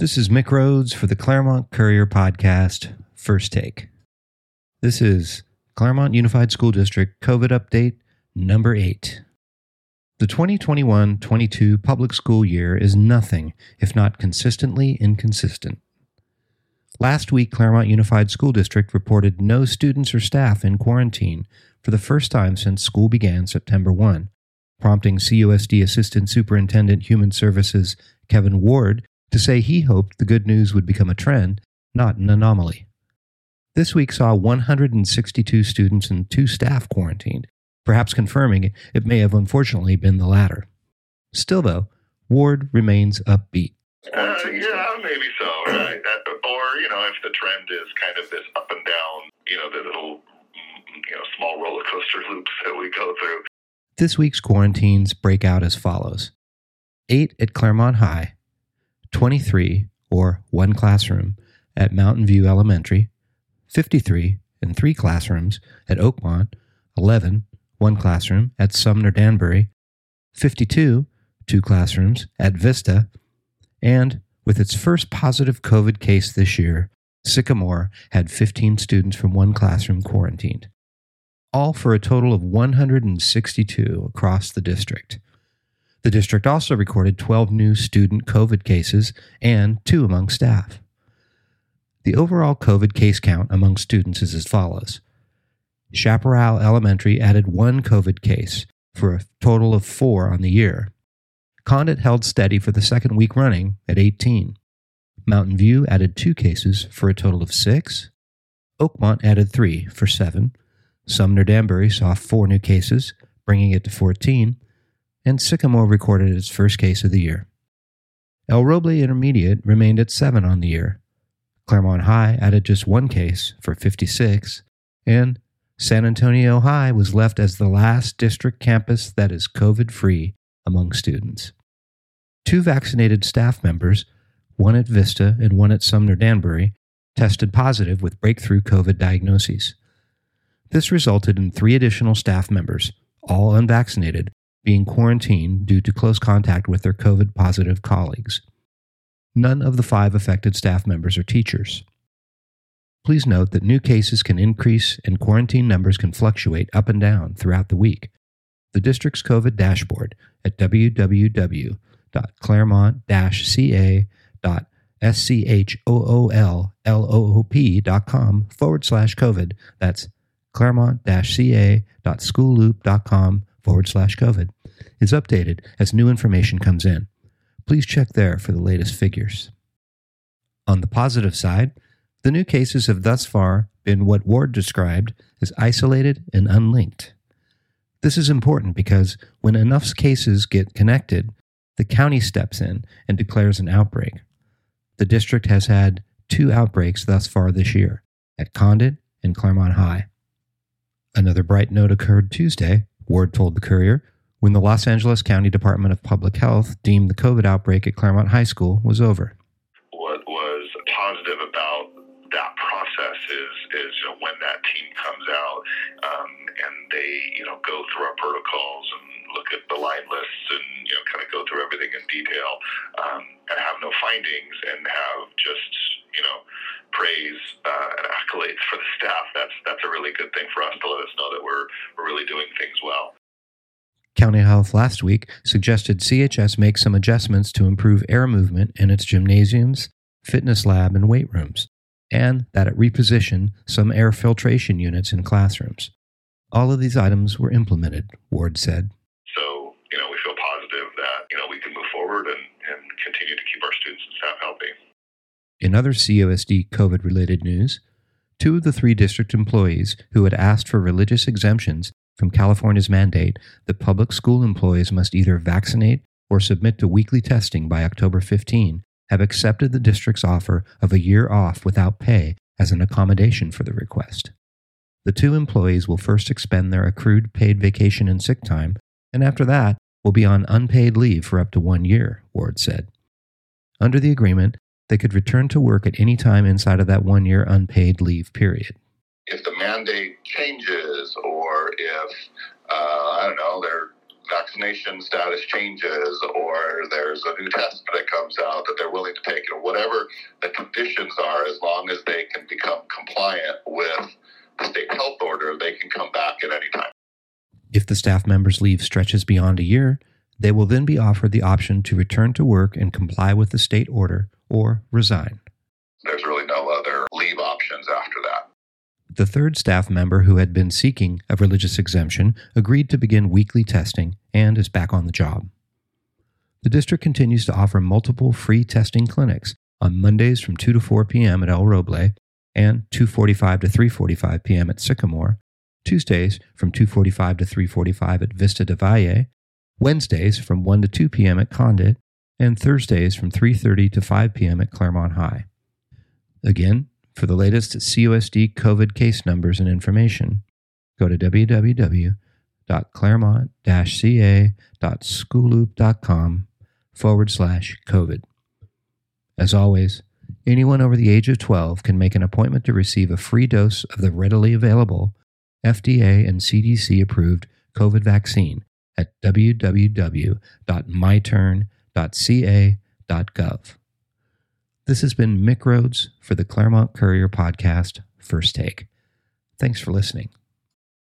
This is Mick Rhodes for the Claremont Courier Podcast, First Take. This is Claremont Unified School District COVID Update number 8. The 2021 22 public school year is nothing if not consistently inconsistent. Last week, Claremont Unified School District reported no students or staff in quarantine for the first time since school began September 1, prompting CUSD Assistant Superintendent Human Services Kevin Ward to say he hoped the good news would become a trend, not an anomaly. This week saw 162 students and two staff quarantined, perhaps confirming it may have unfortunately been the latter. Still, though, Ward remains upbeat. Uh, yeah, maybe so, right? Or, you know, if the trend is kind of this up and down, you know, the little, you know, small roller coaster loops that we go through. This week's quarantines break out as follows 8 at Claremont High, 23, or one classroom, at Mountain View Elementary, 53 in three classrooms at Oakmont, 11, one classroom at Sumner Danbury, 52, two classrooms at Vista, and with its first positive COVID case this year, Sycamore had 15 students from one classroom quarantined, all for a total of 162 across the district. The district also recorded 12 new student COVID cases and two among staff. The overall COVID case count among students is as follows Chaparral Elementary added one COVID case for a total of four on the year. Condit held steady for the second week running at 18. Mountain View added two cases for a total of six. Oakmont added three for seven. Sumner Danbury saw four new cases, bringing it to 14 and Sycamore recorded its first case of the year. El Roble Intermediate remained at 7 on the year. Claremont High added just one case for 56, and San Antonio High was left as the last district campus that is COVID free among students. Two vaccinated staff members, one at Vista and one at Sumner Danbury, tested positive with breakthrough COVID diagnoses. This resulted in three additional staff members, all unvaccinated, being quarantined due to close contact with their COVID positive colleagues. None of the five affected staff members are teachers. Please note that new cases can increase and quarantine numbers can fluctuate up and down throughout the week. The district's COVID dashboard at www.claremont-ca.schoolloop.com forward slash COVID. That's claremont-ca.schoolloop.com forward slash COVID is updated as new information comes in. Please check there for the latest figures. On the positive side, the new cases have thus far been what Ward described as isolated and unlinked. This is important because when enough cases get connected, the county steps in and declares an outbreak. The district has had two outbreaks thus far this year at Condit and Claremont High. Another bright note occurred Tuesday, Ward told the Courier, when the Los Angeles County Department of Public Health deemed the COVID outbreak at Claremont High School was over. What was positive about that process is, is when that team comes out um, and they you know go through our protocols and look at the line lists and you know kind of go through everything in detail um, and have no findings and have just you know praise uh, and accolades for the staff. That's that's a really good thing for us to let us know that we're we're really doing things well. County Health last week suggested CHS make some adjustments to improve air movement in its gymnasiums, fitness lab, and weight rooms, and that it reposition some air filtration units in classrooms. All of these items were implemented, Ward said. So, you know, we feel positive that, you know, we can move forward and, and continue to keep our students and staff healthy. In other CUSD COVID related news, two of the three district employees who had asked for religious exemptions from California's mandate that public school employees must either vaccinate or submit to weekly testing by October 15 have accepted the district's offer of a year off without pay as an accommodation for the request. The two employees will first expend their accrued paid vacation and sick time, and after that will be on unpaid leave for up to one year, Ward said. Under the agreement, they could return to work at any time inside of that one year unpaid leave period if the mandate changes or if, uh, I don't know, their vaccination status changes or there's a new test that comes out that they're willing to take, or whatever the conditions are, as long as they can become compliant with the state health order, they can come back at any time. If the staff member's leave stretches beyond a year, they will then be offered the option to return to work and comply with the state order or resign. There's really no other leave options after that. The third staff member who had been seeking a religious exemption agreed to begin weekly testing and is back on the job. The district continues to offer multiple free testing clinics on Mondays from 2 to 4 p.m. at El Roble and 2:45 to 3:45 p.m. at Sycamore, Tuesdays from 2:45 to 3:45 at Vista de Valle, Wednesdays from 1 to 2 p.m. at Condit, and Thursdays from 3:30 to 5 p.m. at Claremont High. Again, for the latest CUSD COVID case numbers and information, go to www.claremont-ca.schoolloop.com forward slash COVID. As always, anyone over the age of 12 can make an appointment to receive a free dose of the readily available FDA and CDC approved COVID vaccine at www.myturn.ca.gov. This has been Mick Rhodes for the Claremont Courier Podcast, First Take. Thanks for listening.